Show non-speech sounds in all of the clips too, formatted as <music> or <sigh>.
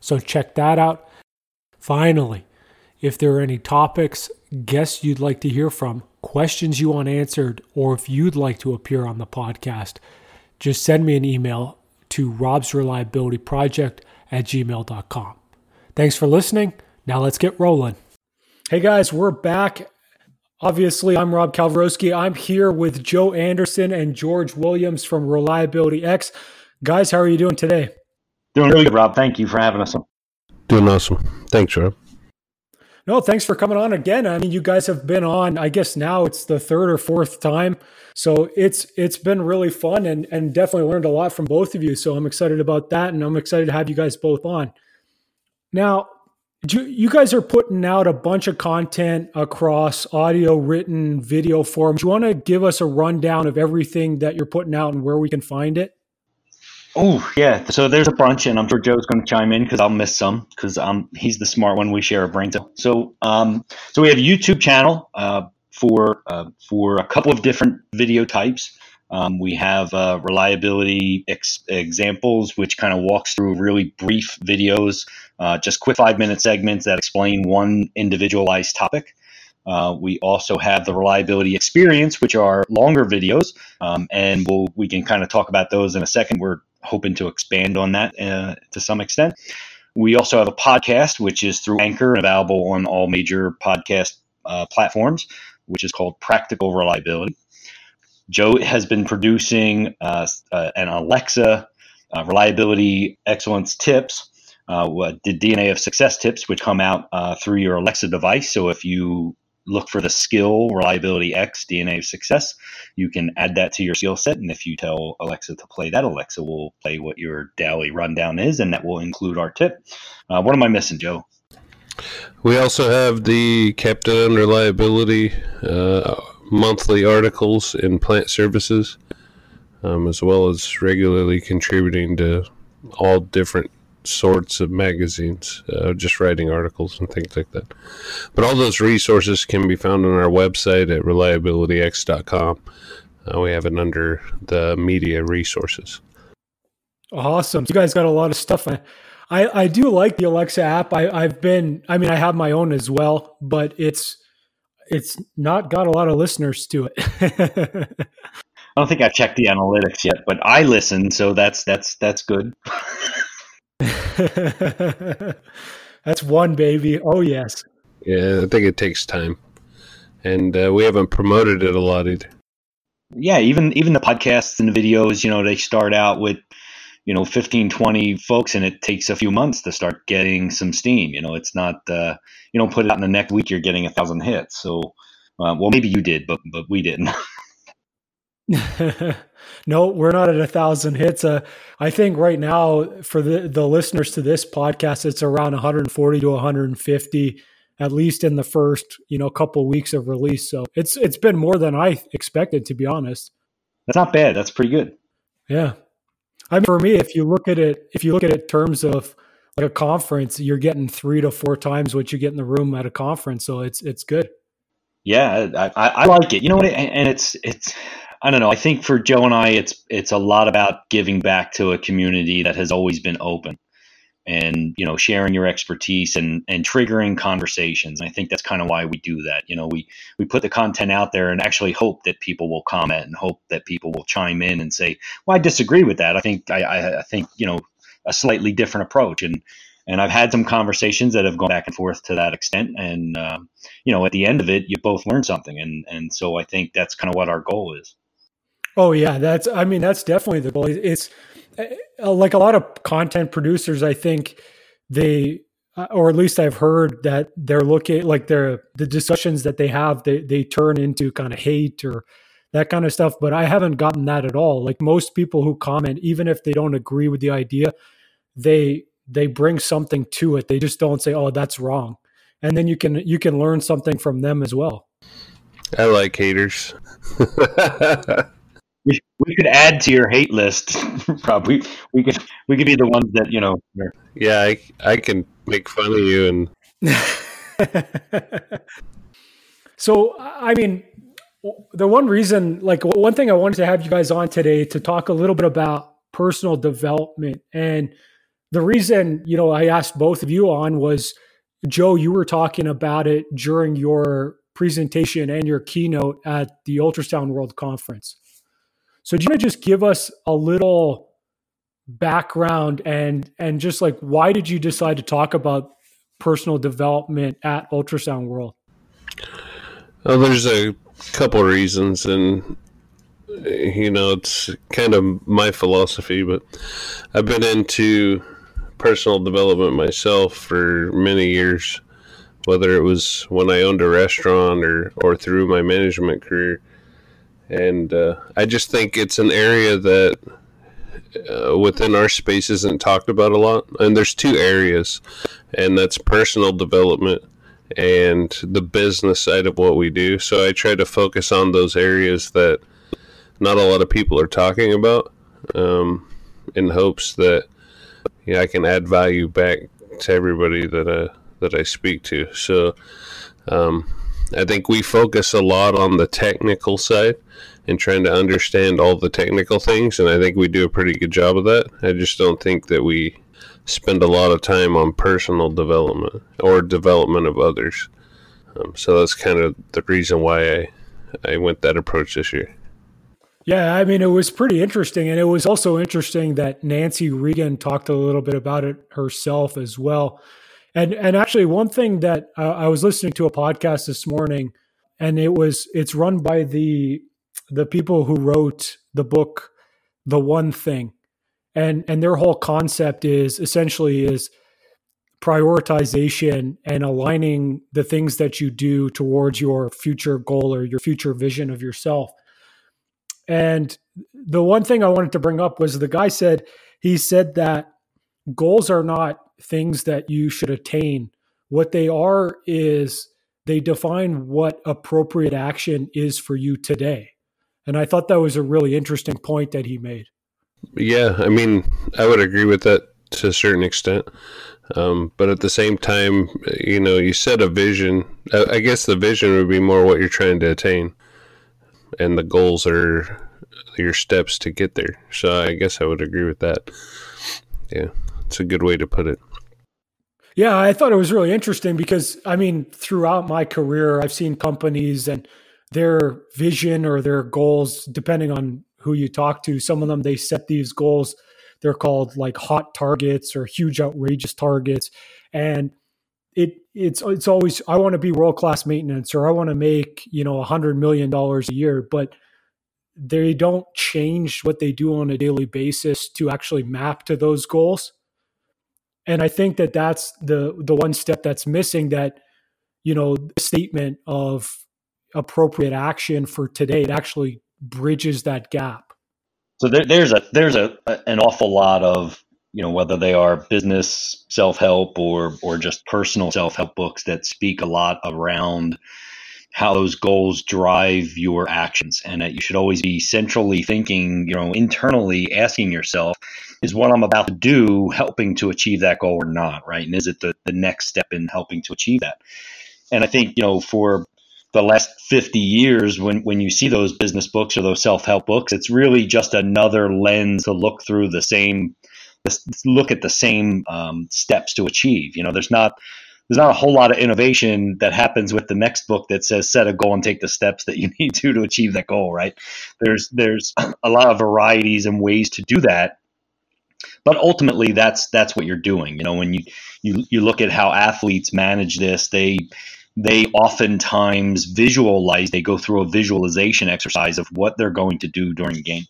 So check that out. Finally, if there are any topics, guests you'd like to hear from, questions you want answered, or if you'd like to appear on the podcast, just send me an email to robsreliabilityproject at gmail.com. Thanks for listening. Now let's get rolling. Hey guys, we're back. Obviously, I'm Rob Kalinowski. I'm here with Joe Anderson and George Williams from Reliability X. Guys, how are you doing today? Doing really good, Rob. Thank you for having us on. Doing awesome. Thanks, Rob. No, thanks for coming on again. I mean, you guys have been on. I guess now it's the third or fourth time, so it's it's been really fun and and definitely learned a lot from both of you. So I'm excited about that, and I'm excited to have you guys both on. Now, you, you guys are putting out a bunch of content across audio, written, video forms. Do you want to give us a rundown of everything that you're putting out and where we can find it? Oh yeah, so there's a bunch, and I'm sure Joe's going to chime in because I'll miss some because um he's the smart one. We share a brain. So so um so we have a YouTube channel uh, for uh, for a couple of different video types. Um, we have uh, reliability ex- examples, which kind of walks through really brief videos, uh, just quick five minute segments that explain one individualized topic. Uh, we also have the reliability experience, which are longer videos, um, and we'll, we can kind of talk about those in a second. We're hoping to expand on that uh, to some extent. We also have a podcast, which is through Anchor and available on all major podcast uh, platforms, which is called Practical Reliability. Joe has been producing uh, uh an Alexa uh, reliability excellence tips. Uh, the DNA of success tips, which come out through your Alexa device. So if you look for the skill reliability X DNA of success. You can add that to your skill set, and if you tell Alexa to play that, Alexa will play what your daily rundown is, and that will include our tip. Uh, what am I missing, Joe? We also have the Captain Reliability uh, monthly articles in plant services, um, as well as regularly contributing to all different sorts of magazines, uh, just writing articles and things like that. But all those resources can be found on our website at reliabilityx.com. Uh, we have it under the media resources. Awesome. You guys got a lot of stuff. I, I, I do like the Alexa app. I, I've been, I mean, I have my own as well, but it's, it's not got a lot of listeners to it. <laughs> I don't think I've checked the analytics yet, but I listen, so that's that's that's good. <laughs> <laughs> That's one baby. Oh yes. Yeah, I think it takes time, and uh, we haven't promoted it a lot either. Yeah, even even the podcasts and the videos, you know, they start out with you know 15 20 folks and it takes a few months to start getting some steam you know it's not uh, you don't put it out in the next week you're getting a thousand hits so uh, well maybe you did but but we didn't <laughs> <laughs> no, we're not at a thousand hits. Uh, I think right now for the, the listeners to this podcast, it's around 140 to 150, at least in the first, you know, couple weeks of release. So it's, it's been more than I expected, to be honest. That's not bad. That's pretty good. Yeah. I mean, for me, if you look at it, if you look at it in terms of like a conference, you're getting three to four times what you get in the room at a conference. So it's, it's good. Yeah, I, I like it. You know what? And it's, it's, I don't know. I think for Joe and I, it's it's a lot about giving back to a community that has always been open, and you know, sharing your expertise and and triggering conversations. And I think that's kind of why we do that. You know, we we put the content out there and actually hope that people will comment and hope that people will chime in and say, "Well, I disagree with that. I think I I, I think you know a slightly different approach." And and I've had some conversations that have gone back and forth to that extent. And uh, you know, at the end of it, you both learn something, and and so I think that's kind of what our goal is. Oh yeah, that's I mean that's definitely the goal. It's uh, like a lot of content producers. I think they uh, or at least I've heard that they're looking like they're the discussions that they have they they turn into kind of hate or that kind of stuff. But I haven't gotten that at all. Like most people who comment, even if they don't agree with the idea, they they bring something to it. They just don't say, "Oh, that's wrong," and then you can you can learn something from them as well. I like haters. <laughs> we, we could add to your hate list. <laughs> Probably we could we could be the ones that you know. Yeah, I I can make fun of you and. <laughs> so I mean, the one reason, like one thing I wanted to have you guys on today to talk a little bit about personal development. And the reason, you know, I asked both of you on was Joe, you were talking about it during your presentation and your keynote at the Ultrasound World Conference. So do you want to just give us a little background and and just like why did you decide to talk about personal development at Ultrasound World? Well, there's a couple reasons, and you know, it's kind of my philosophy, but I've been into personal development myself for many years, whether it was when I owned a restaurant or, or through my management career. And uh, I just think it's an area that uh, within our space isn't talked about a lot. And there's two areas, and that's personal development and the business side of what we do. So I try to focus on those areas that not a lot of people are talking about um, in hopes that yeah, I can add value back to everybody that I, that I speak to. So um, I think we focus a lot on the technical side and trying to understand all the technical things, and I think we do a pretty good job of that. I just don't think that we spend a lot of time on personal development or development of others. Um, so that's kind of the reason why I, I went that approach this year. Yeah, I mean, it was pretty interesting. And it was also interesting that Nancy Reagan talked a little bit about it herself as well. And, and actually, one thing that uh, I was listening to a podcast this morning, and it was it's run by the the people who wrote the book, The One Thing, and and their whole concept is essentially is prioritization and aligning the things that you do towards your future goal or your future vision of yourself. And the one thing I wanted to bring up was the guy said he said that goals are not things that you should attain. What they are is they define what appropriate action is for you today. And I thought that was a really interesting point that he made. Yeah, I mean, I would agree with that to a certain extent. Um, but at the same time, you know, you set a vision. I guess the vision would be more what you're trying to attain, and the goals are your steps to get there. So I guess I would agree with that. Yeah, it's a good way to put it. Yeah, I thought it was really interesting because I mean, throughout my career, I've seen companies and their vision or their goals, depending on who you talk to. Some of them they set these goals. They're called like hot targets or huge outrageous targets, and it it's it's always I want to be world class maintenance or I want to make you know a hundred million dollars a year, but they don't change what they do on a daily basis to actually map to those goals. And I think that that's the the one step that's missing. That you know statement of appropriate action for today. It actually bridges that gap. So there, there's a there's a an awful lot of you know whether they are business self help or or just personal self help books that speak a lot around how those goals drive your actions and that you should always be centrally thinking you know internally asking yourself is what i'm about to do helping to achieve that goal or not right? And is it the, the next step in helping to achieve that? And i think you know for the last 50 years when, when you see those business books or those self-help books it's really just another lens to look through the same look at the same um, steps to achieve. You know there's not there's not a whole lot of innovation that happens with the next book that says set a goal and take the steps that you <laughs> need to to achieve that goal right? There's there's <clears throat> a lot of varieties and ways to do that but ultimately that's that's what you're doing you know when you you, you look at how athletes manage this they they oftentimes visualize they go through a visualization exercise of what they're going to do during a game.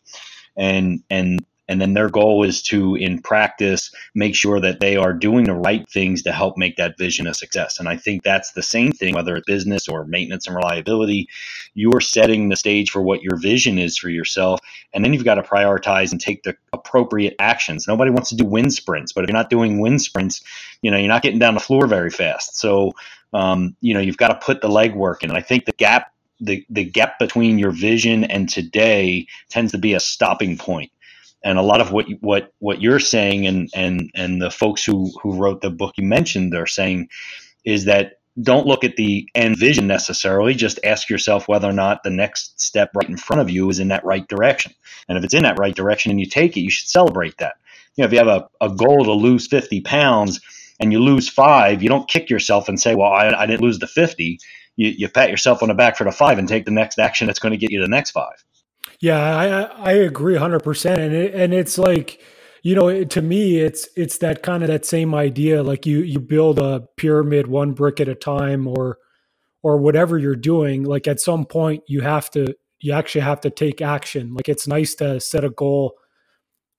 And and and then their goal is to in practice make sure that they are doing the right things to help make that vision a success and i think that's the same thing whether it's business or maintenance and reliability you're setting the stage for what your vision is for yourself and then you've got to prioritize and take the appropriate actions nobody wants to do wind sprints but if you're not doing wind sprints you know you're not getting down the floor very fast so um, you know, you've got to put the legwork in. And I think the gap, the, the gap between your vision and today tends to be a stopping point. And a lot of what what what you're saying and and and the folks who who wrote the book you mentioned are saying is that don't look at the end vision necessarily. Just ask yourself whether or not the next step right in front of you is in that right direction. And if it's in that right direction and you take it, you should celebrate that. You know, if you have a, a goal to lose 50 pounds, and you lose five, you don't kick yourself and say, well, I, I didn't lose the 50. You, you pat yourself on the back for the five and take the next action that's going to get you the next five. Yeah, I, I agree 100%. And, it, and it's like, you know, to me, it's it's that kind of that same idea. Like you you build a pyramid one brick at a time, or or whatever you're doing. Like at some point, you have to you actually have to take action. Like it's nice to set a goal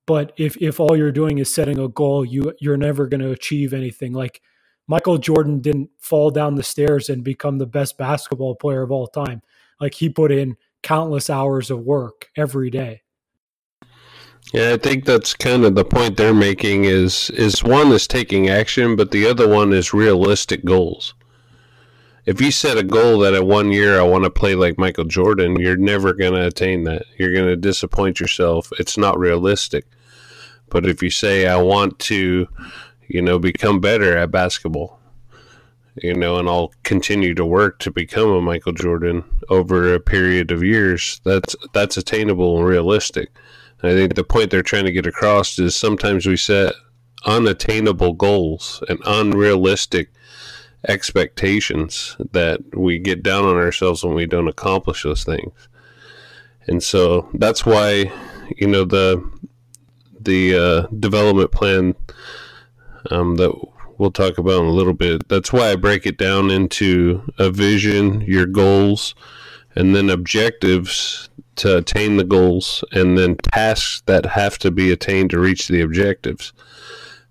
but if if all you're doing is setting a goal, you you're never going to achieve anything. Like Michael Jordan didn't fall down the stairs and become the best basketball player of all time. Like he put in countless hours of work every day. Yeah, I think that's kind of the point they're making is is one is taking action, but the other one is realistic goals. If you set a goal that at one year I want to play like Michael Jordan, you're never going to attain that. You're going to disappoint yourself. It's not realistic. But if you say, I want to, you know, become better at basketball, you know, and I'll continue to work to become a Michael Jordan over a period of years, that's that's attainable and realistic. And I think the point they're trying to get across is sometimes we set unattainable goals and unrealistic expectations that we get down on ourselves when we don't accomplish those things. And so that's why, you know, the the uh, development plan um, that we'll talk about in a little bit. That's why I break it down into a vision, your goals, and then objectives to attain the goals, and then tasks that have to be attained to reach the objectives.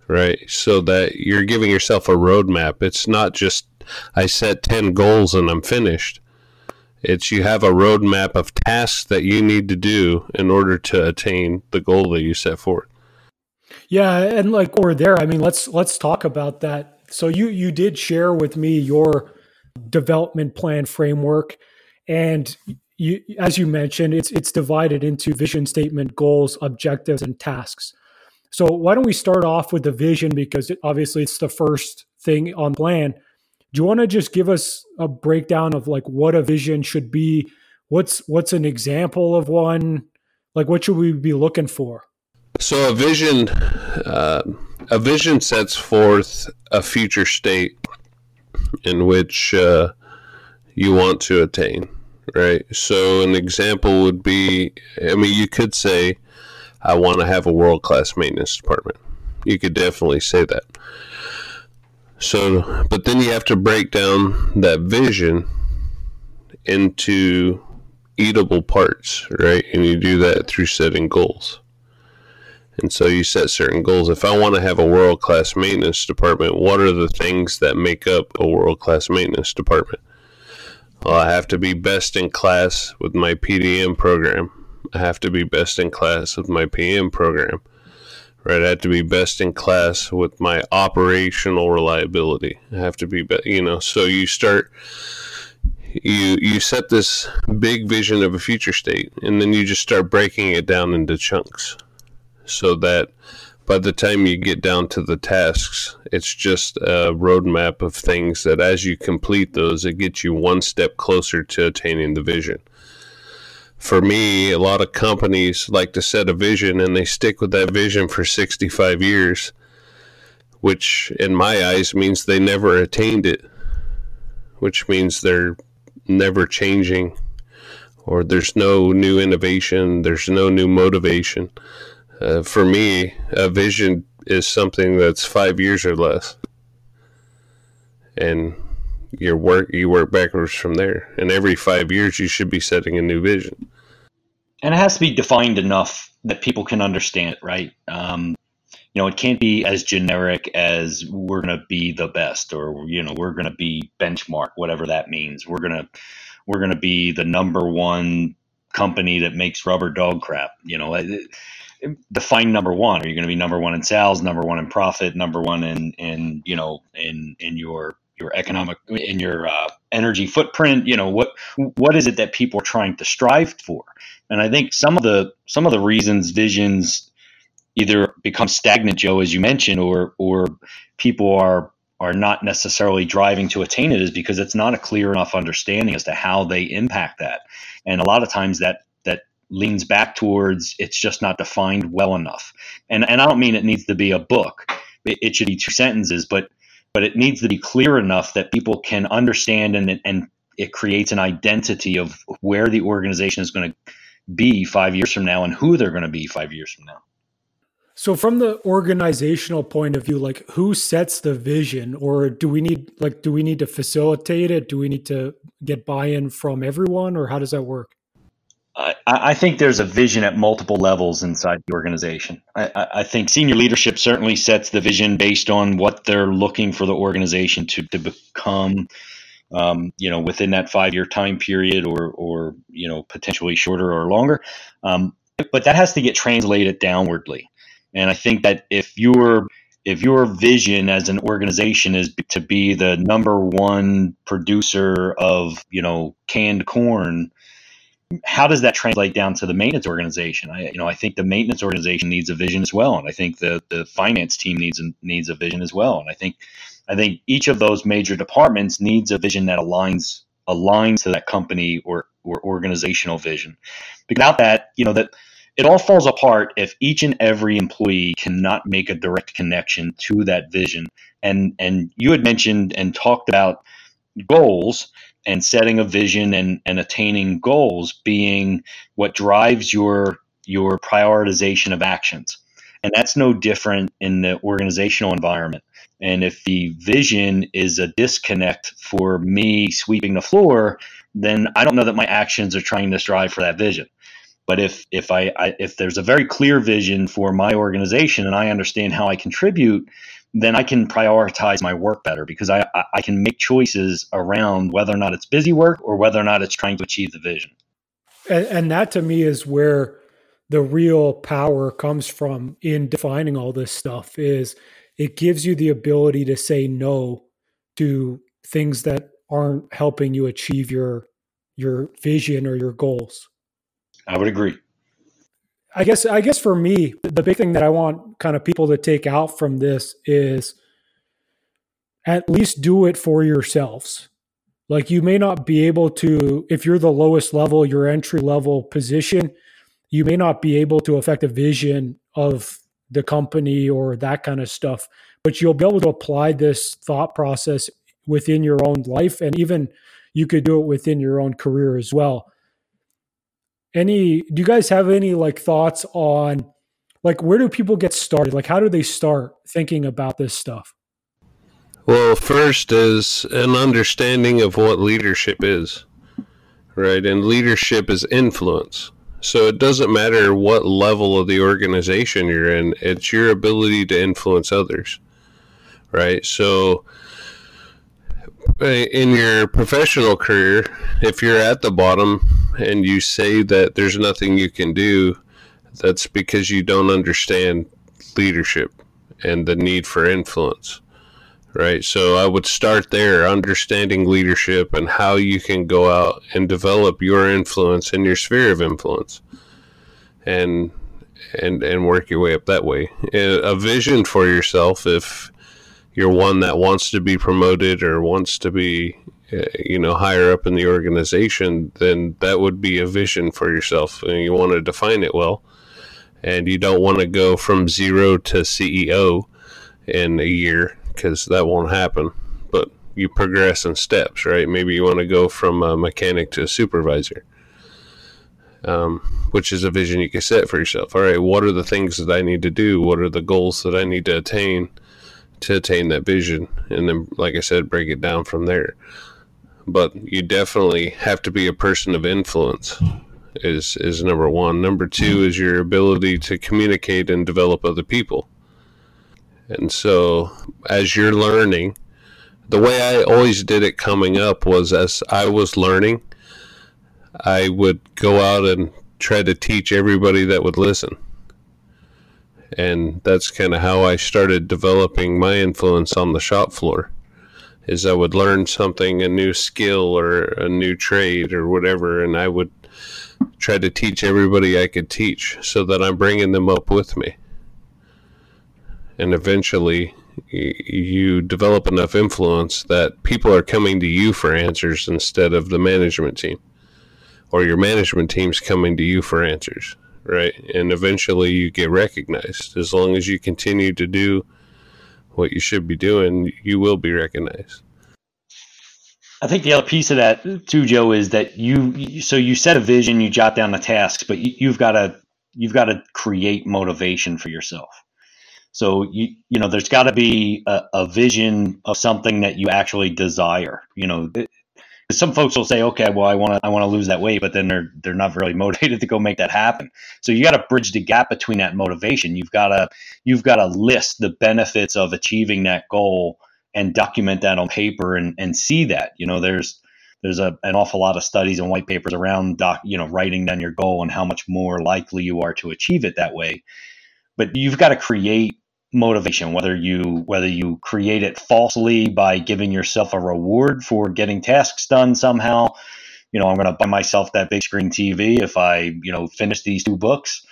Right, so that you're giving yourself a roadmap. It's not just I set ten goals and I'm finished. It's you have a roadmap of tasks that you need to do in order to attain the goal that you set forth. Yeah, and like we're there. I mean, let's let's talk about that. So you you did share with me your development plan framework, and you, as you mentioned, it's it's divided into vision statement, goals, objectives, and tasks. So why don't we start off with the vision because it, obviously it's the first thing on plan do you want to just give us a breakdown of like what a vision should be what's what's an example of one like what should we be looking for so a vision uh, a vision sets forth a future state in which uh, you want to attain right so an example would be i mean you could say i want to have a world class maintenance department you could definitely say that so, but then you have to break down that vision into eatable parts, right? And you do that through setting goals. And so you set certain goals. If I want to have a world class maintenance department, what are the things that make up a world class maintenance department? Well, I have to be best in class with my PDM program. I have to be best in class with my PM program right? I have to be best in class with my operational reliability. I have to be, be you know, so you start you you set this big vision of a future state and then you just start breaking it down into chunks so that by the time you get down to the tasks it's just a roadmap of things that as you complete those it gets you one step closer to attaining the vision for me, a lot of companies like to set a vision and they stick with that vision for 65 years, which in my eyes means they never attained it, which means they're never changing or there's no new innovation, there's no new motivation. Uh, for me, a vision is something that's five years or less, and your work you work backwards from there. And every five years, you should be setting a new vision. And it has to be defined enough that people can understand it, right? Um, you know, it can't be as generic as we're going to be the best or, you know, we're going to be benchmark, whatever that means. We're to, we're to be the number one company that makes rubber dog crap. You know, define number one. Are you going to be number one in sales, number one in profit, number one in, in, you know, in, in your, your economic, in your uh, energy footprint? You know, what, what is it that people are trying to strive for? And I think some of the, some of the reasons visions either become stagnant, Joe, as you mentioned, or or people are are not necessarily driving to attain it is because it's not a clear enough understanding as to how they impact that. And a lot of times that that leans back towards it's just not defined well enough. And and I don't mean it needs to be a book. It, it should be two sentences, but but it needs to be clear enough that people can understand and and it creates an identity of where the organization is going to be five years from now and who they're going to be five years from now. So from the organizational point of view, like who sets the vision or do we need like do we need to facilitate it? Do we need to get buy-in from everyone or how does that work? I, think there's a vision at multiple levels inside the organization. I, I, think senior leadership certainly sets the vision based on what they're looking for the organization to, to become, um, you know, within that five year time period or, or, you know, potentially shorter or longer. Um, but that has to get translated downwardly. And I think that if your if your vision as an organization is to be the number one producer of you know canned corn, how does that translate down to the maintenance organization? I you know I think the maintenance organization needs a vision as well, and I think the the finance team needs needs a vision as well, and I think I think each of those major departments needs a vision that aligns aligns to that company or or organizational vision. Without that, you know that it all falls apart if each and every employee cannot make a direct connection to that vision. And and you had mentioned and talked about goals and setting a vision and, and attaining goals being what drives your your prioritization of actions. And that's no different in the organizational environment. And if the vision is a disconnect for me sweeping the floor, then I don't know that my actions are trying to strive for that vision. But if if I, I if there's a very clear vision for my organization and I understand how I contribute, then I can prioritize my work better because I, I can make choices around whether or not it's busy work or whether or not it's trying to achieve the vision. And, and that to me is where the real power comes from in defining all this stuff is it gives you the ability to say no to things that aren't helping you achieve your your vision or your goals. I would agree. I guess I guess for me, the big thing that I want kind of people to take out from this is at least do it for yourselves. Like you may not be able to if you're the lowest level, your entry level position, you may not be able to affect a vision of the company or that kind of stuff, but you'll be able to apply this thought process within your own life and even you could do it within your own career as well any do you guys have any like thoughts on like where do people get started? Like how do they start thinking about this stuff? Well first is an understanding of what leadership is right? And leadership is influence. So it doesn't matter what level of the organization you're in it's your ability to influence others right? So eh, in your professional career if you're at the bottom and you say that there's nothing you can do, that's because you don't understand leadership and the need for influence. Right. So I would start there, understanding leadership and how you can go out and develop your influence in your sphere of influence. And and and work your way up that way. A vision for yourself if you're one that wants to be promoted or wants to be you know higher up in the organization then that would be a vision for yourself and you want to define it well and you don't want to go from zero to ceo in a year because that won't happen but you progress in steps right maybe you want to go from a mechanic to a supervisor um, which is a vision you can set for yourself. All right, what are the things that I need to do? What are the goals that I need to attain to attain that vision? And then, like I said, break it down from there. But you definitely have to be a person of influence. Is is number one. Number two is your ability to communicate and develop other people. And so, as you're learning, the way I always did it coming up was as I was learning, I would go out and try to teach everybody that would listen. And that's kind of how I started developing my influence on the shop floor. Is I would learn something, a new skill or a new trade or whatever, and I would try to teach everybody I could teach so that I'm bringing them up with me. And eventually, you develop enough influence that people are coming to you for answers instead of the management team or your management team's coming to you for answers, right? And eventually you get recognized. As long as you continue to do what you should be doing, you will be recognized. I think the other piece of that too, Joe, is that you so you set a vision, you jot down the tasks, but you, you've got to you've got to create motivation for yourself. So you you know there's got to be a, a, vision of something that you actually desire. You know, some folks will say, okay, well, I want to, I want to lose that weight, but then they're, they're not really <laughs> motivated to go make that happen. So you got to bridge the gap between that motivation. You've got to, you've got to list the benefits of achieving that goal and document that on paper and, and see that, you know, there's, there's a, an awful lot of studies and white papers around doc, you know, writing down your goal and how much more likely you are to achieve it that way. But you've got to create motivation whether you whether you create it falsely by giving yourself a reward for getting tasks done somehow. You know i'm going to buy myself that big screen tv if i you know finish these two books.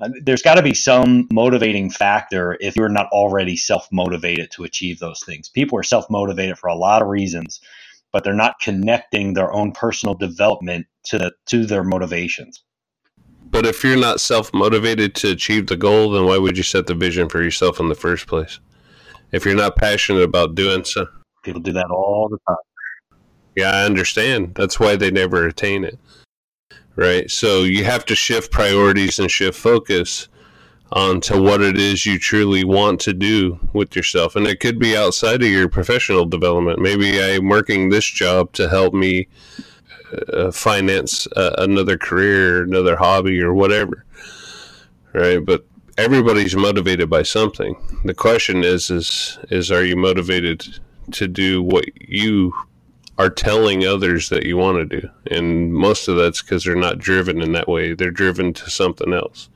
Uh, there's got to be some motivating factor if you're not already self-motivated to achieve those things. People are self-motivated for a lot of reasons but they're not connecting their own personal development to the to their motivations but if you're not self motivated to achieve the goal, then why would you set the vision for yourself in the first place? If you're not passionate about doing so, people do that all the time. Yeah, I understand. That's why they never attain it. Right? So you have to shift priorities and shift focus onto what it is you truly want to do with yourself. And it could be outside of your professional development. Maybe I'm working this job to help me uh, finance uh, another career, another hobby, or whatever, right? But everybody's motivated by something. The question is, is, is are you motivated to do what you are telling others that you want to do? And most of that's because they're not driven in that way. They're driven to something else,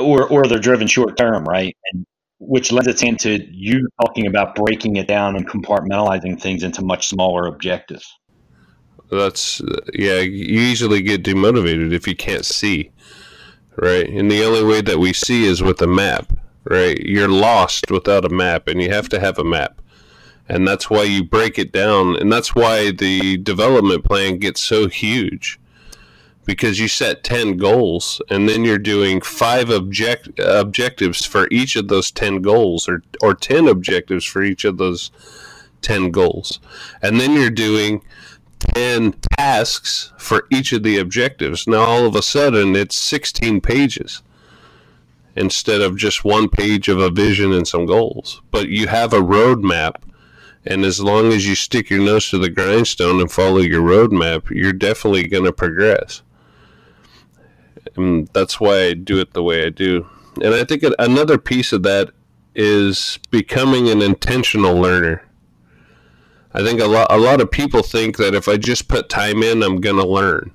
or or they're driven short term, right? And which lends itself into you talking about breaking it down and compartmentalizing things into much smaller objectives. That's yeah. You easily get demotivated if you can't see, right? And the only way that we see is with a map, right? You're lost without a map, and you have to have a map, and that's why you break it down, and that's why the development plan gets so huge because you set 10 goals and then you're doing five object objectives for each of those 10 goals or or 10 objectives for each of those 10 goals and then you're doing 10 tasks for each of the objectives. Now, all of a sudden, it's 16 pages instead of just one page of a vision and some goals. But you have a roadmap, and as long as you stick your nose to the grindstone and follow your roadmap, you're definitely going to progress. And that's why I do it the way I do. And I think another piece of that is becoming an intentional learner I think a lot a lot of people think that if I just put time in, I'm gonna learn.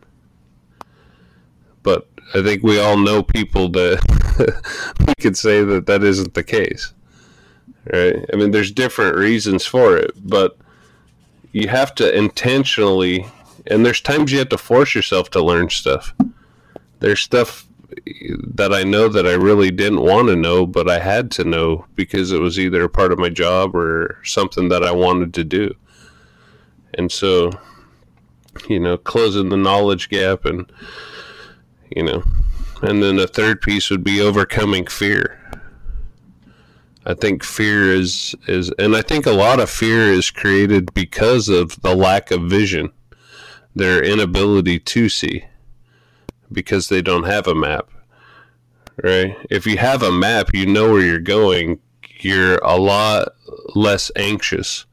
But I think we all know people that <laughs> we could say that that isn't the case, right? I mean, there's different reasons for it, but you have to intentionally, and there's times you have to force yourself to learn stuff. There's stuff that I know that I really didn't want to know, but I had to know because it was either a part of my job or something that I wanted to do and so you know closing the knowledge gap and you know and then the third piece would be overcoming fear i think fear is is and i think a lot of fear is created because of the lack of vision their inability to see because they don't have a map. Right? If you have a map, you know where you're going, you're a lot less anxious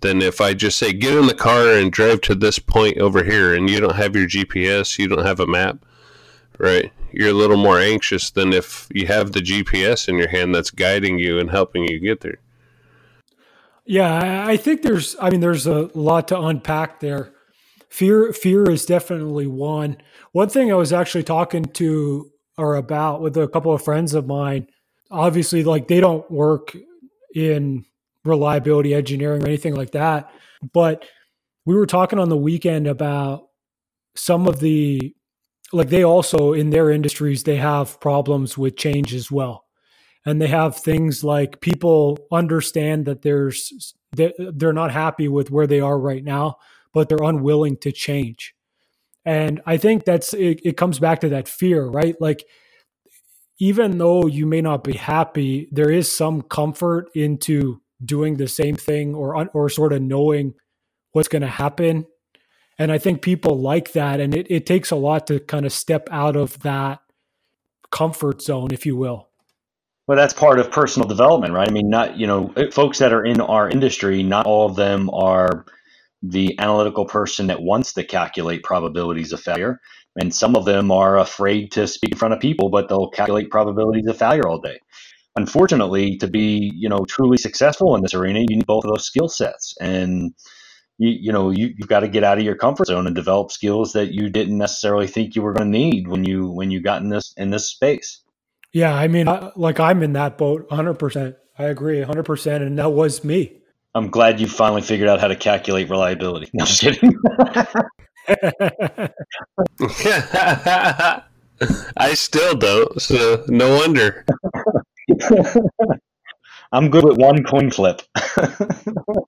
than if I just say, get in the car and drive to this point over here, and you don't have your GPS, you don't have a map, right? You're a little more anxious than if you have the GPS in your hand that's guiding you and helping you get there. Yeah, I think there's, I mean, there's a lot to unpack there. Fear, fear is definitely one. One thing I was actually talking to or about with a couple of friends of mine, obviously, like they don't work in reliability engineering or anything like that. But we were talking on the weekend about some of the like they also in their industries they have problems with change as well. And they have things like people understand that there's they're not happy with where they are right now but they're unwilling to change. And i think that's it, it comes back to that fear right? Like even though you may not be happy there is some comfort into doing the same thing or or sort of knowing what's going to happen. And i think people like that and it, it takes a lot to kind of step out of that comfort zone if you will. Well that's part of personal development right? I mean not you know folks that are in our industry not all of them are the analytical person that wants to calculate probabilities of failure. And some of them are afraid to speak in front of people but they'll calculate probabilities of failure all day unfortunately, to be you know truly successful in this arena, you need both of those skill sets, and you you know you you've got to get out of your comfort zone and develop skills that you didn't necessarily think you were going to need when you when you got in this in this space. Yeah, I mean, I, like I'm in that boat, hundred percent. I agree, hundred percent, and that was me. I'm glad you finally figured out how to calculate reliability. No, just kidding. <laughs> I still don't, so no wonder. <laughs> <laughs> I'm good with one coin flip. <laughs> that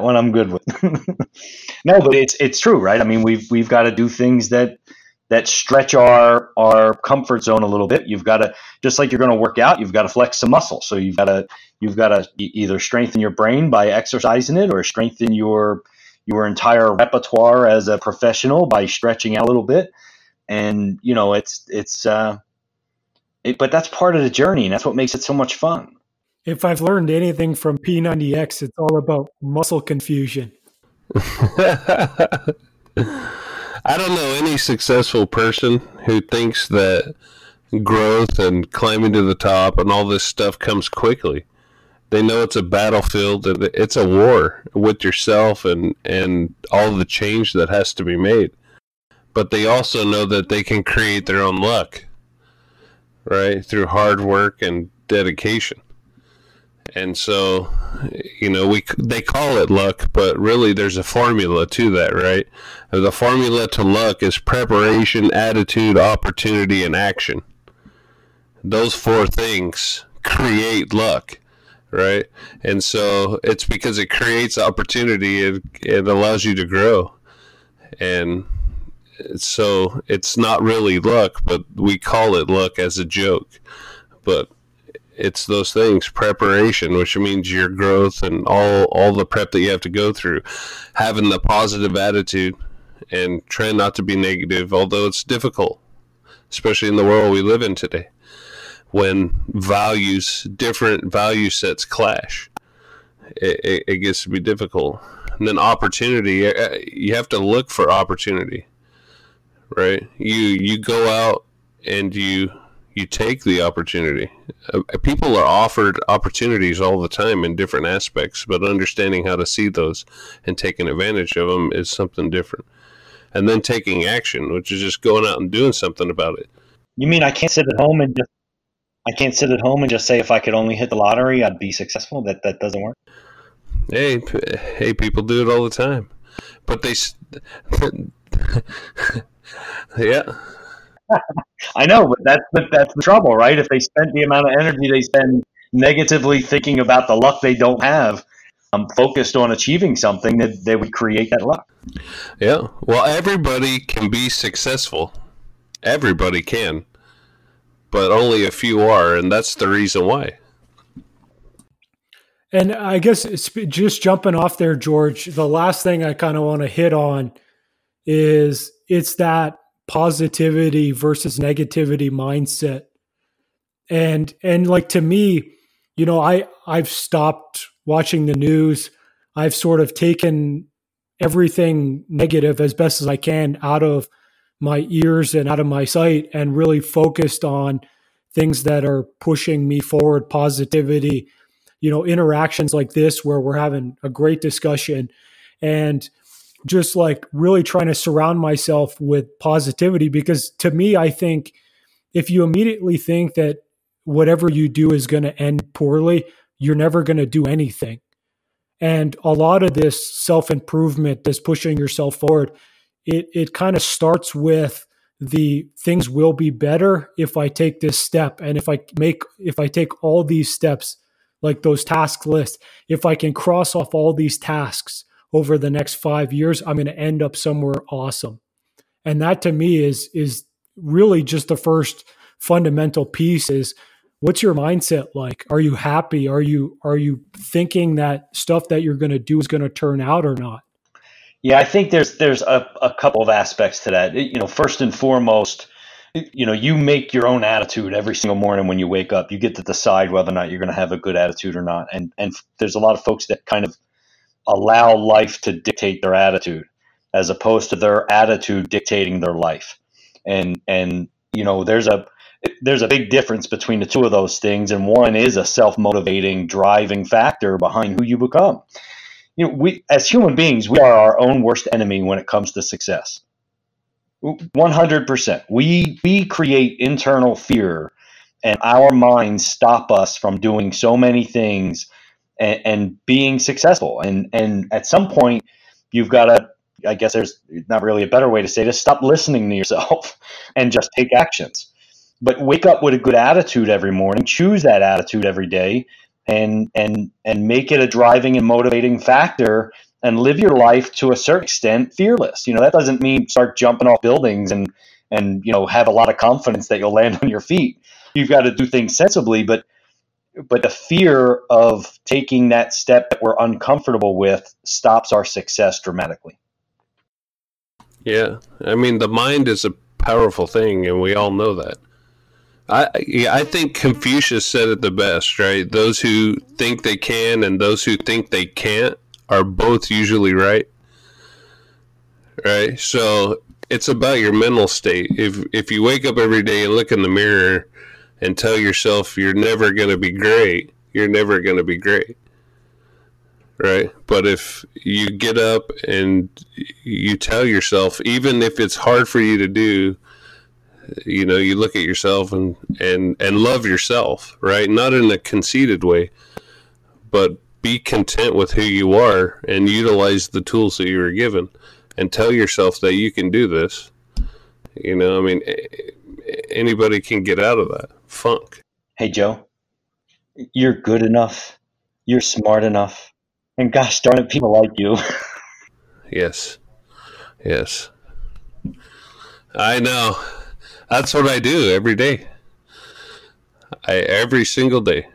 one I'm good with. <laughs> no, but it's it's true, right? I mean, we've we've got to do things that that stretch our our comfort zone a little bit. You've got to just like you're going to work out, you've got to flex some muscle. So you've got to you've got to either strengthen your brain by exercising it or strengthen your your entire repertoire as a professional by stretching out a little bit. And you know, it's it's uh it, but that's part of the journey, and that's what makes it so much fun. If I've learned anything from P90X, it's all about muscle confusion. <laughs> I don't know any successful person who thinks that growth and climbing to the top and all this stuff comes quickly. They know it's a battlefield and it's a war with yourself and, and all the change that has to be made. But they also know that they can create their own luck right? Through hard work and dedication. And so, you know, we they call it luck, but really there's a formula to that, right? The formula to luck is preparation, attitude, opportunity, and action. Those four things create luck, right? And so it's because it creates opportunity, it, it allows you to grow. And so it's not really luck, but we call it luck as a joke. But it's those things preparation which means your growth and all all the prep that you have to go through. Having the positive attitude and trying not to be negative although it's difficult especially in the world we live in today when values different value sets clash it, it, it gets to be difficult. And then opportunity uh, you have to look for opportunity right? You you go out and you you take the opportunity. Uh, people are offered opportunities all the time in different aspects, but understanding how to see those and taking advantage of them is something different. And then taking action, which is just going out and doing something about it. You mean I can't sit at home and just I can't sit at home and just say if I could only hit the lottery, I'd be successful. That that doesn't work. Hey, hey, people do it all the time, but they <laughs> yeah. I know, but that's but that's the trouble, right? If they spent the amount of energy they spend negatively thinking about the luck they don't have, um, focused on achieving something, that they would create that luck. Yeah. Well, everybody can be successful. Everybody can, but only a few are, and that's the reason why. And I guess just jumping off there, George. The last thing I kind of want to hit on is it's that positivity versus negativity mindset. And and like to me, you know, I I've stopped watching the news. I've sort of taken everything negative as best as I can out of my ears and out of my sight and really focused on things that are pushing me forward, positivity, you know, interactions like this where we're having a great discussion and just like really trying to surround myself with positivity because to me, I think if you immediately think that whatever you do is going to end poorly, you're never going to do anything. And a lot of this self improvement, this pushing yourself forward, it, it kind of starts with the things will be better if I take this step. And if I make, if I take all these steps, like those task lists, if I can cross off all these tasks over the next five years, I'm going to end up somewhere awesome. And that to me is, is really just the first fundamental piece is what's your mindset like? Are you happy? Are you are you thinking that stuff that you're going to do is going to turn out or not? Yeah i think there's there's a, a couple of aspects to that. You know first and foremost you know you make your own attitude every single morning when you wake up. You get to decide whether or not you're going to have a good attitude or not. And and there's a lot of folks that kind of allow life to dictate their attitude as opposed to their attitude dictating their life and and you know there's a there's a big difference between the two of those things, and one is a self-motivating, driving factor behind who you become. You know, we as human beings, we are our own worst enemy when it comes to success. 100%. We we create internal fear and our minds stop us from doing so many things and, and being successful. And and at some point you've got to I guess there's not really a better way to say this, stop listening to yourself <laughs> and just take actions. But wake up with a good attitude every morning choose that attitude every day and and and make it a driving and motivating factor and live your life to a certain extent fearless. You know that doesn't mean start jumping off buildings and and you know have a lot of confidence that you'll land <laughs> on your feet. You've got to do things sensibly but but the fear of taking that step that we're uncomfortable with stops our success dramatically yeah i mean the mind is a powerful thing and we all know that I I think Confucius said it the best, right? Those who think they can and those who think they can't are both usually right. Right? So it's about your mental state. If if you wake up every day and look in the mirror and tell yourself you're never going to be great, you're never going to be great. Right? But if you get up and you tell yourself even if it's hard for you to do, you know you look at yourself and and and love yourself right not in a conceited way but be content with who you are and utilize the tools that you were given and tell yourself that you can do this you know i mean anybody can get out of that funk hey joe you're good enough you're smart enough and gosh darn it people like you <laughs> yes yes i know that's what I do every day. I every single day.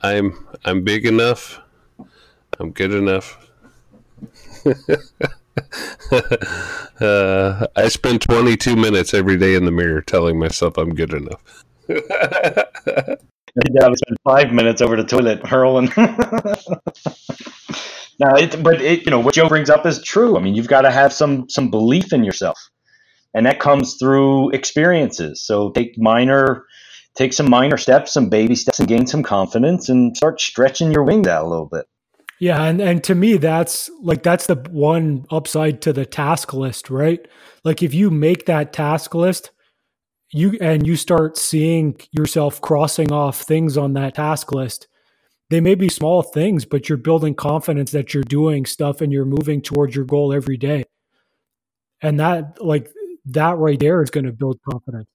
I'm I'm big enough. I'm good enough. <laughs> uh, I spend 22 minutes every day in the mirror telling myself I'm good enough. I spend five minutes over the toilet hurling. <laughs> Now, it, but it, you know, what Joe brings up is true. I mean, you've got to have some some belief in yourself, and that comes through experiences. So take minor, take some minor steps, some baby steps, and gain some confidence, and start stretching your wings out a little bit. Yeah, and and to me, that's like that's the one upside to the task list, right? Like if you make that task list, you and you start seeing yourself crossing off things on that task list they may be small things, but you're building confidence that you're doing stuff and you're moving towards your goal every day. And that, like, that right there is going to build confidence.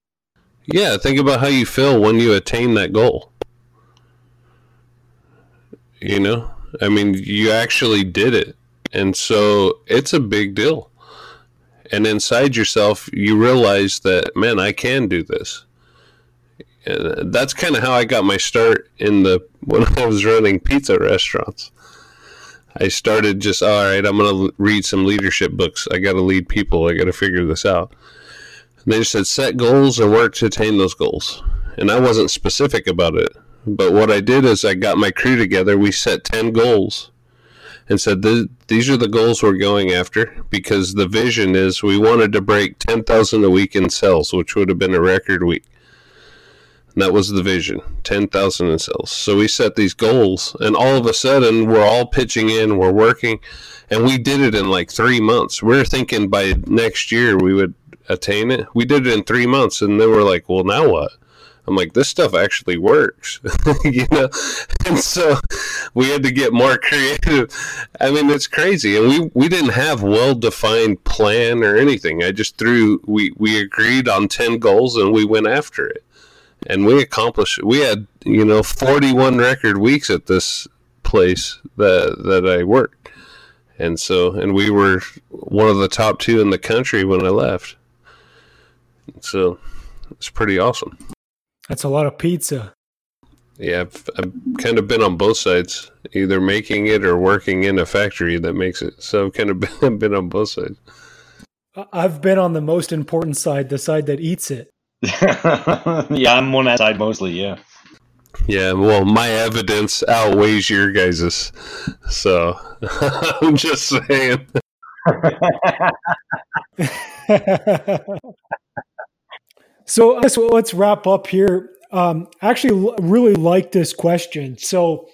Yeah. Think about how you feel when you attain that goal. You know, I mean, you actually did it. And so it's a big deal. And inside yourself, you realize that, man, I can do this and that's kind of how I got my start in the <laughs> when I was running pizza restaurants. I started just all right. I'm to read some leadership books. I got to lead people. I got to figure this out. And they just said set goals and work to attain those goals. And I wasn't specific about it. But what I did is I got my crew together. We set 10 goals and said, These are the goals we're going after because the vision is we wanted to break 10,000 a week in sales, which would have been a record week. And that was the vision 10,000 in sales. So we set these goals, and all of a sudden, we're all pitching in, we're working, and we did it in like three months. We are thinking by next year we would attain it. We did it in three months, and then we're like, well, now what? I'm like, this stuff actually works, <laughs> you know? And so we had to get more <laughs> creative. I mean, it's crazy. And we, we didn't have well defined plan or anything. I just threw, we, we agreed on 10 goals and we went after it. And we accomplished. We had, you know, 41 record weeks at this place that, that I worked. And so, and we were one of the top two in the country when I left. So it's pretty awesome. That's a lot of pizza. Yeah, I've, I've, kind of been on both sides, either making it or working in a factory that makes it. So I've kind of <laughs> been, been on both sides. I've been on the most important side, the side that eats it. <laughs> yeah, I'm on that side mostly. Yeah. Yeah, well, my evidence outweighs your guys's, so <laughs> I'm just saying. So let's wrap up here. Um, actually, really like this question. So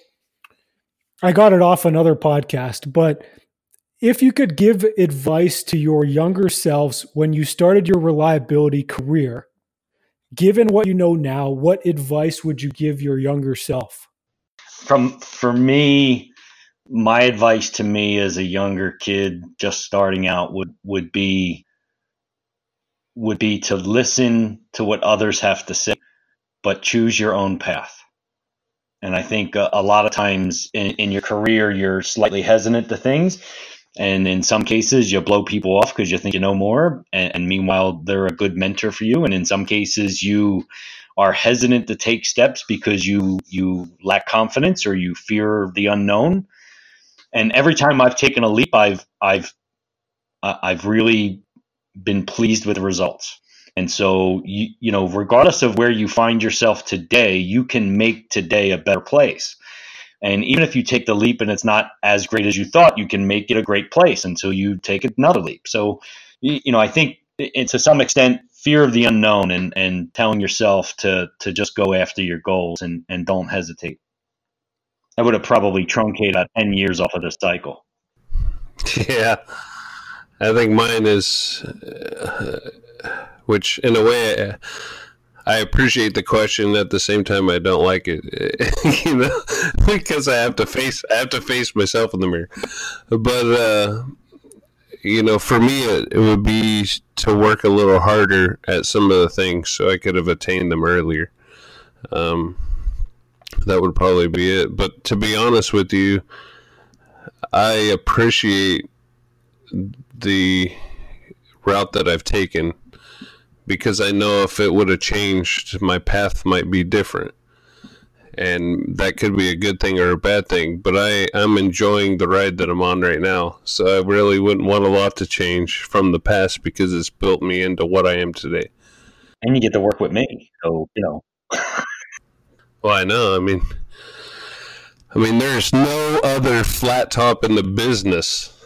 I got it off another podcast, but if you could give advice to your younger selves when you started your reliability career, given what you know now, what advice would you give your younger self? From for me, my advice to me as a younger kid just starting out would would be would be to listen to what others have to say, but choose your own path. And I think a, a lot of times in, in, your career, you're slightly hesitant to things. And in some cases, you blow people off because you think you know more. And, and meanwhile, they're a good mentor for you. And in some cases, you are hesitant to take steps because you you lack confidence or you fear the unknown. And every time I've taken a leap, I've I've I've really been pleased with results. And so, you, you know, regardless of where you find yourself today, you can make today a better place. And even if you take the leap and it's not as great as you thought, you can make it a great place until you take another leap. So, you know, I think it, to some extent, fear of the unknown and, and telling yourself to, to just go after your goals and, and don't hesitate. I would have probably truncated 10 years off of this cycle. <laughs> Yeah. I think mine is, uh, which in a way, I appreciate the question. At the same time, I don't like it, <laughs> you know, because I have to face I have to face myself in the mirror. But uh, you know, for me, it, it would be to work a little harder at some of the things so I could have attained them earlier. Um, that would probably be it. But to be honest with you, I appreciate the route that I've taken because I know if it would have changed, my path might be different. And that could be a good thing or a bad thing, but I, I'm enjoying the ride that I'm on right now. So I really wouldn't want a lot to change from the past because it's built me into what I am today. And you get to work with me. So, you know. well, I know. I mean, I mean, there's no other flat top in the business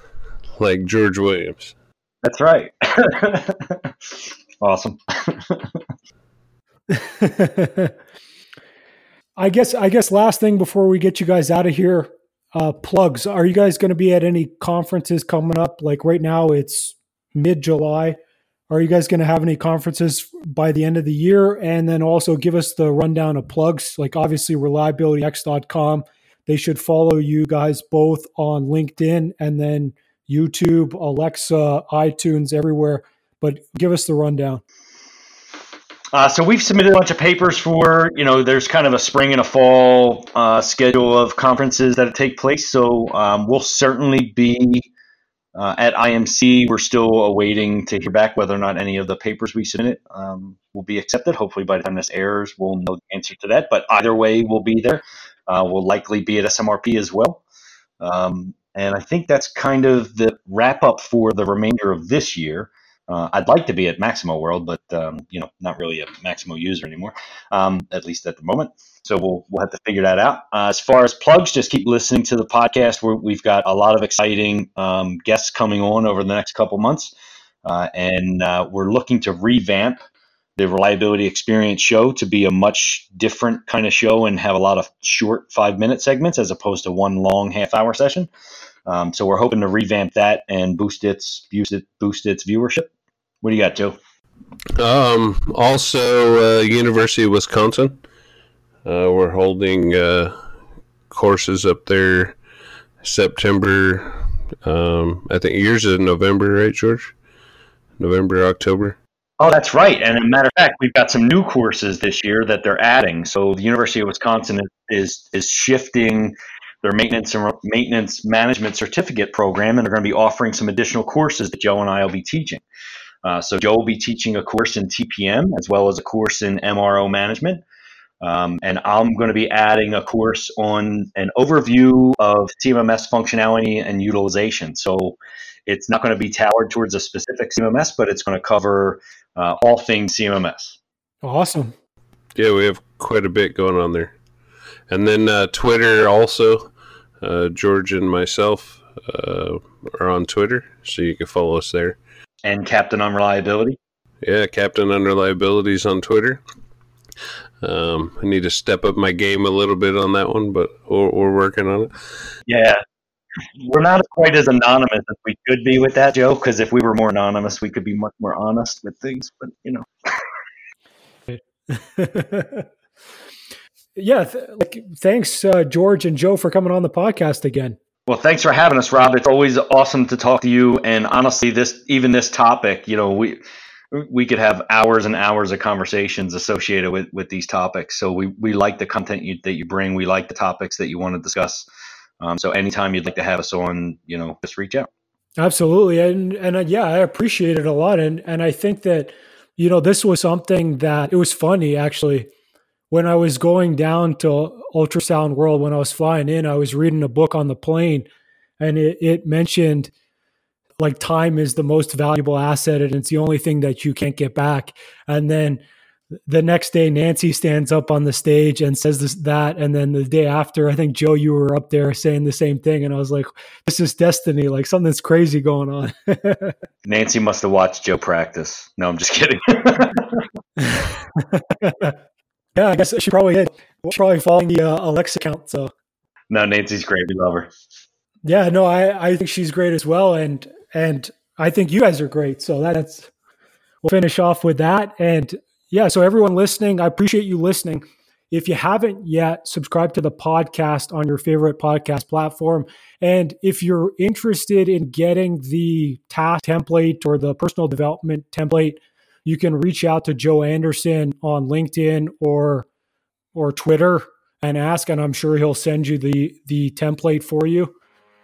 <laughs> like George Williams. That's right. <laughs> awesome. <laughs> I guess I guess last thing before we get you guys out of here, uh, plugs. Are you guys going to be at any conferences coming up? Like right now, it's mid July. Are you guys going to have any conferences by the end of the year? And then also give us the rundown of plugs. Like obviously, reliabilityx.com. They should follow you guys both on LinkedIn and then YouTube, Alexa, iTunes, everywhere. But give us the rundown. Uh, so we've submitted a bunch of papers for, you know, there's kind of a spring and a fall uh, schedule of conferences that take place. So um, we'll certainly be uh, at IMC. We're still awaiting to hear back whether or not any of the papers we submitted um, will be accepted. Hopefully, by the time this airs, we'll know the answer to that. But either way, we'll be there. Uh, we'll likely be at SMRP as well. Um, and I think that's kind of the wrap up for the remainder of this year. Uh, I'd like to be at Maximo World, but um, you know, not really a Maximo user anymore, um, at least at the moment. So we'll we'll have to figure that out. Uh, as far as plugs, just keep listening to the podcast. we have got a lot of exciting um, guests coming on over the next couple months, uh, and uh, we're looking to revamp the reliability experience show to be a much different kind of show and have a lot of short five minute segments as opposed to one long half hour session. Um, so we're hoping to revamp that and boost its boost, it, boost its viewership. What do you got, Joe? Um, also, uh, University of Wisconsin. Uh, we're holding uh, courses up there September. Um, I think yours is November, right, George? November, October. Oh, that's right. And a matter of fact, we've got some new courses this year that they're adding. So the University of Wisconsin is is shifting their maintenance and maintenance management certificate program, and they're going to be offering some additional courses that Joe and I will be teaching. Uh, so Joe will be teaching a course in TPM as well as a course in MRO management. Um, and I'm going to be adding a course on an overview of CMMS functionality and utilization. So it's not going to be tailored towards a specific CMMS, but it's going to cover uh, all things CMMS. Awesome. Yeah, we have quite a bit going on there. And then uh, Twitter also. Uh, George and myself uh, are on Twitter, so you can follow us there. And Captain Unreliability. Yeah, Captain Unreliability is on Twitter. Um, I need to step up my game a little bit on that one, but we're, we're working on it. Yeah, we're not quite as anonymous as we could be with that, Joe. Because if we were more anonymous, we could be much more honest with things. But you know. <laughs> yeah, th- like, thanks, uh, George and Joe, for coming on the podcast again. Well, thanks for having us, Rob. It's always awesome to talk to you. And honestly, this even this topic, you know, we we could have hours and hours of conversations associated with, with these topics. So we, we like the content you, that you bring. We like the topics that you want to discuss. Um, so anytime you'd like to have us on, you know, just reach out. Absolutely. And, and uh, yeah, I appreciate it a lot. And, and I think that, you know, this was something that it was funny actually. When I was going down to ultrasound world, when I was flying in, I was reading a book on the plane and it, it mentioned, like time is the most valuable asset and it's the only thing that you can't get back. And then the next day, Nancy stands up on the stage and says this, that. And then the day after, I think Joe, you were up there saying the same thing. And I was like, this is destiny. Like something's crazy going on. <laughs> Nancy must have watched Joe practice. No, I'm just kidding. <laughs> yeah, I guess she probably did. She's probably following the uh, Alexa account. So, no, Nancy's great. We love her. Yeah, no, I, I think she's great as well. And and I think you guys are great. So that's we'll finish off with that. And yeah, so everyone listening, I appreciate you listening. If you haven't yet, subscribe to the podcast on your favorite podcast platform. And if you're interested in getting the task template or the personal development template, you can reach out to Joe Anderson on LinkedIn or or Twitter and ask, and I'm sure he'll send you the the template for you.